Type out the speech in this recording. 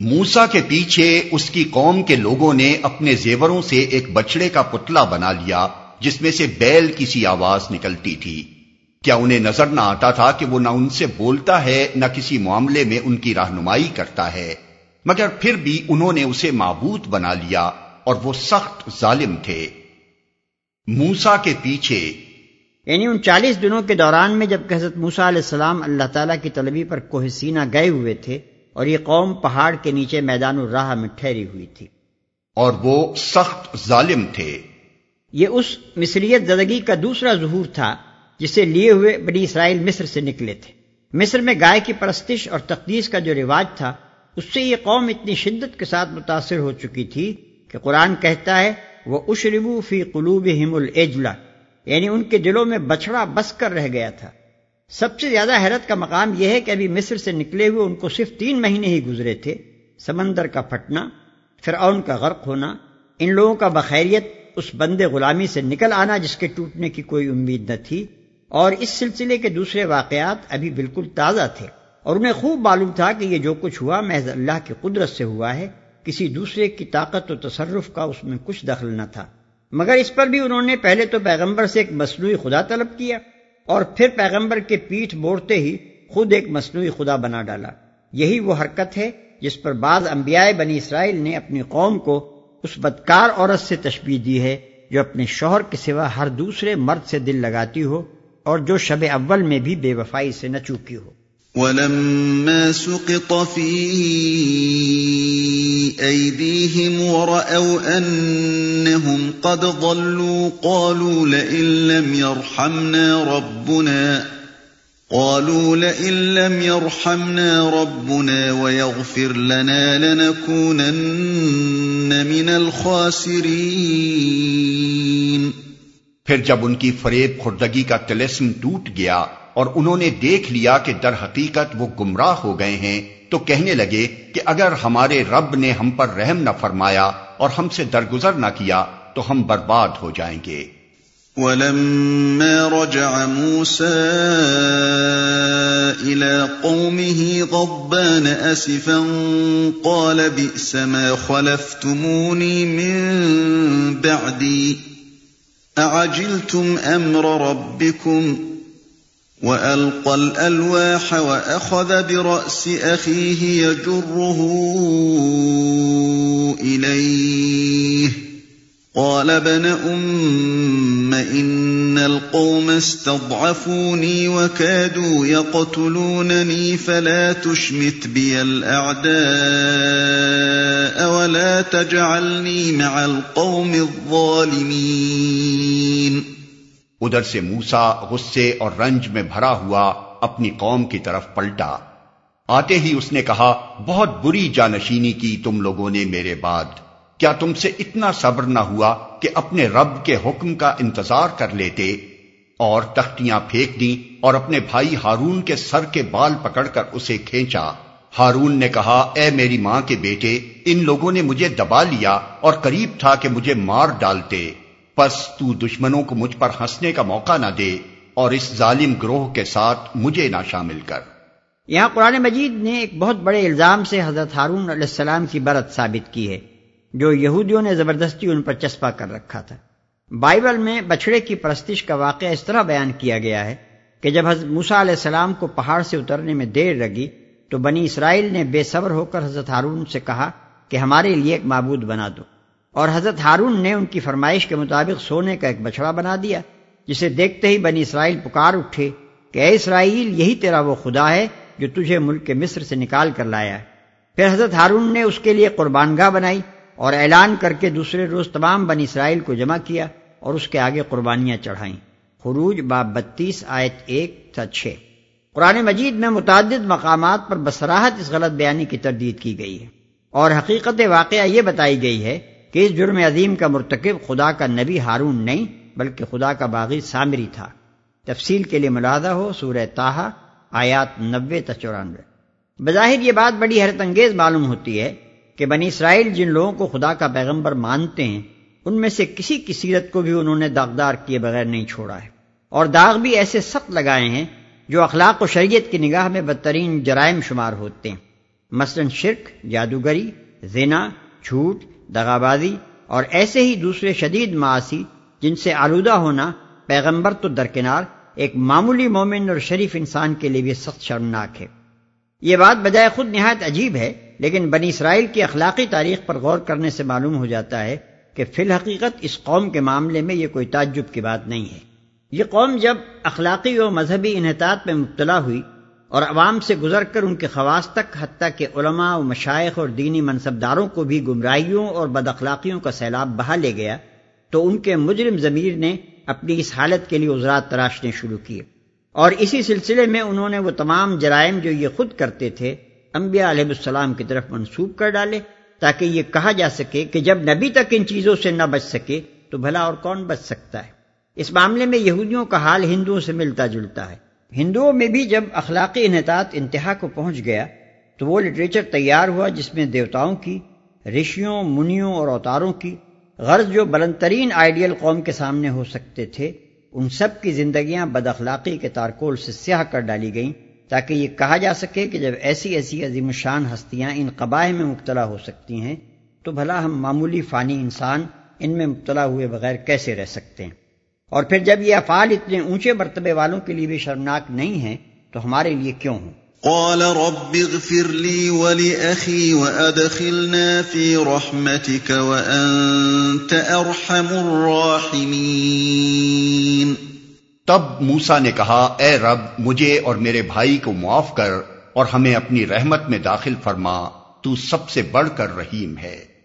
موسا کے پیچھے اس کی قوم کے لوگوں نے اپنے زیوروں سے ایک بچڑے کا پتلا بنا لیا، جس میں سے بیل کی سی آواز نکلتی تھی۔ کیا انہیں نظر نہ آتا تھا کہ وہ نہ ان سے بولتا ہے، نہ کسی معاملے میں ان کی رہنمائی کرتا ہے۔ مگر پھر بھی انہوں نے اسے معبود بنا لیا اور وہ سخت ظالم تھے۔ موسا کے پیچھے۔ یعنی ان چالیس دنوں کے دوران میں جبکہ حضرت موسا علیہ السلام اللہ تعالیٰ کی طلبی پر کوہ سینہ گئے ہوئے تھے اور یہ قوم پہاڑ کے نیچے میدان الراہ میں ٹھہری ہوئی تھی۔ اور وہ سخت ظالم تھے۔ یہ اس مصریت زدگی کا دوسرا ظہور تھا جسے لیے ہوئے بنی اسرائیل مصر سے نکلے تھے۔ مصر میں گائے کی پرستش اور تقدیس کا جو رواج تھا اس سے یہ قوم اتنی شدت کے ساتھ متاثر ہو چکی تھی کہ قرآن کہتا ہے وہ اشربو فی قلوب ہم یعنی ان کے دلوں میں بچڑا بس کر رہ گیا تھا۔ سب سے زیادہ حیرت کا مقام یہ ہے کہ ابھی مصر سے نکلے ہوئے ان کو صرف تین مہینے ہی گزرے تھے۔ سمندر کا پھٹنا، فرعون کا غرق ہونا، ان لوگوں کا بخیریت اس بند غلامی سے نکل آنا جس کے ٹوٹنے کی کوئی امید نہ تھی۔ اور اس سلسلے کے دوسرے واقعات ابھی بالکل تازہ تھے۔ اور انہیں خوب معلوم تھا کہ یہ جو کچھ ہوا محض اللہ کی قدرت سے ہوا ہے، کسی دوسرے کی طاقت و تصرف کا اس میں کچھ دخل نہ تھا۔ مگر اس پر بھی انہوں نے پہلے تو پیغمبر سے ایک مصنوعی خدا طلب کیا۔ اور پھر پیغمبر کے پیٹھ موڑتے ہی خود ایک مصنوعی خدا بنا ڈالا۔ یہی وہ حرکت ہے جس پر بعض انبیاء بنی اسرائیل نے اپنی قوم کو اس بدکار عورت سے تشبیح دی ہے جو اپنے شوہر کے سوا ہر دوسرے مرد سے دل لگاتی ہو اور جو شب اول میں بھی بے وفائی سے نہ چوکی ہو۔ ولما سقط في أيديهم ورأوا أنهم قد ضلوا قالوا لئن لم يرحمنا ربنا، قالوا لئن لم يرحمنا ربنا ويغفر لنا لنكونن من الخاسرين۔ پھر جب ان کی فریب خوردگی کا تلسم ٹوٹ گیا اور انہوں نے دیکھ لیا کہ در حقیقت وہ گمراہ ہو گئے ہیں، تو کہنے لگے کہ اگر ہمارے رب نے ہم پر رحم نہ فرمایا اور ہم سے درگزر نہ کیا، تو ہم برباد ہو جائیں گے۔ ولما رجع موسى إلى قومه غضبان أسفا قال بئس ما خلفتموني من بعدي، أعجلتم أمر ربكم؟ وألقى الألواح وأخذ برأس أخيه يجره إليه قال ابن أم إن القوم استضعفوني وكادوا يقتلونني فلا تشمت بي الأعداء ولا تجعلني مع القوم الظالمين ادھر سے موسا غصے اور رنج میں بھرا ہوا اپنی قوم کی طرف پلٹا۔ آتے ہی اس نے کہا، بہت بری جانشینی کی تم لوگوں نے میرے بعد۔ کیا تم سے اتنا صبر نہ ہوا کہ اپنے رب کے حکم کا انتظار کر لیتے اور تختیاں پھینک دیں اور اپنے بھائی ہارون کے سر کے بال پکڑ کر اسے کھینچا؟ ہارون نے کہا، اے میری ماں کے بیٹے، ان لوگوں نے مجھے دبا لیا اور قریب تھا کہ مجھے مار ڈالتے۔ پس تو دشمنوں کو مجھ پر ہنسنے کا موقع نہ دے اور اس ظالم گروہ کے ساتھ مجھے نہ شامل کر۔ یہاں قرآن مجید نے ایک بہت بڑے الزام سے حضرت ہارون علیہ السلام کی برت ثابت کی ہے، جو یہودیوں نے زبردستی ان پر چسپا کر رکھا تھا۔ بائبل میں بچڑے کی پرستش کا واقعہ اس طرح بیان کیا گیا ہے کہ جب حضرت موسا علیہ السلام کو پہاڑ سے اترنے میں دیر لگی تو بنی اسرائیل نے بے صبر ہو کر حضرت ہارون سے کہا کہ ہمارے لیے ایک معبود بنا دو۔ اور حضرت ہارون نے ان کی فرمائش کے مطابق سونے کا ایک بچڑا بنا دیا، جسے دیکھتے ہی بنی اسرائیل پکار اٹھے کہ اے اسرائیل، یہی تیرا وہ خدا ہے جو تجھے ملک کے مصر سے نکال کر لایا پھر حضرت ہارون نے اس کے لیے قربان گاہ بنائی اور اعلان کر کے دوسرے روز تمام بنی اسرائیل کو جمع کیا اور اس کے آگے قربانیاں چڑھائیں۔ خروج باب بتیس، آیت ایک تا چھ۔ قرآن مجید میں متعدد مقامات پر بسراہت اس غلط بیانی کی تردید کی گئی ہے اور حقیقت واقعہ یہ بتائی گئی ہے کہ اس جرم عظیم کا مرتکب خدا کا نبی ہارون نہیں، بلکہ خدا کا باغی سامری تھا۔ تفصیل کے لیے ملادہ ہو، سورہ تاہا آیات نبے تا چورانوے۔ بظاہر یہ بات بڑی حیرت انگیز معلوم ہوتی ہے کہ بنی اسرائیل جن لوگوں کو خدا کا پیغمبر مانتے ہیں، ان میں سے کسی کی سیرت کو بھی انہوں نے داغدار کیے بغیر نہیں چھوڑا ہے۔ اور داغ بھی ایسے سخت لگائے ہیں جو اخلاق و شریعت کی نگاہ میں بدترین جرائم شمار ہوتے ہیں۔ مثلا شرک، جادوگری، زنا، جھوٹ دغابازی اور ایسے ہی دوسرے شدید معاشی جن سے آلودہ ہونا پیغمبر تو درکنار ایک معمولی مومن اور شریف انسان کے لیے بھی سخت شرمناک ہے۔ یہ بات بجائے خود نہایت عجیب ہے، لیکن بنی اسرائیل کی اخلاقی تاریخ پر غور کرنے سے معلوم ہو جاتا ہے کہ فی الحقیقت اس قوم کے معاملے میں یہ کوئی تعجب کی بات نہیں ہے۔ یہ قوم جب اخلاقی و مذہبی انحطاط میں مبتلا ہوئی اور عوام سے گزر کر ان کے خواص تک، حتیٰ کہ علماء و مشائق اور دینی منصبداروں کو بھی گمراہیوں اور بد اخلاقیوں کا سیلاب بہا لے گیا، تو ان کے مجرم ضمیر نے اپنی اس حالت کے لیے عذرات تراشنے شروع کیے۔ اور اسی سلسلے میں انہوں نے وہ تمام جرائم جو یہ خود کرتے تھے، انبیاء علیہ السلام کی طرف منسوب کر ڈالے، تاکہ یہ کہا جا سکے کہ جب نبی تک ان چیزوں سے نہ بچ سکے، تو بھلا اور کون بچ سکتا ہے؟ اس معاملے میں یہودیوں کا حال ہندوؤں سے ملتا جلتا ہے۔ ہندوؤں میں بھی جب اخلاقی انحطاط انتہا کو پہنچ گیا، تو وہ لٹریچر تیار ہوا جس میں دیوتاؤں کی، رشیوں، منیوں اور اوتاروں کی غرض جو بلند ترین آئیڈیل قوم کے سامنے ہو سکتے تھے، ان سب کی زندگیاں بد اخلاقی کے تارکول سے سیاہ کر ڈالی گئیں تاکہ یہ کہا جا سکے کہ جب ایسی ایسی عظیم شان ہستیاں ان قبائے میں مبتلا ہو سکتی ہیں، تو بھلا ہم معمولی فانی انسان ان میں مبتلا ہوئے بغیر کیسے رہ سکتے ہیں؟ اور پھر جب یہ افعال اتنے اونچے مرتبے والوں کے لیے بھی شرمناک نہیں ہیں تو ہمارے لیے کیوں ہوں قال رب اغفر لي ولأخي وأدخلنا في رحمتك وأنت أرحم الراحمين. تب موسا نے کہا اے رب مجھے اور میرے بھائی کو معاف کر اور ہمیں اپنی رحمت میں داخل فرما تو سب سے بڑھ کر رحیم ہے۔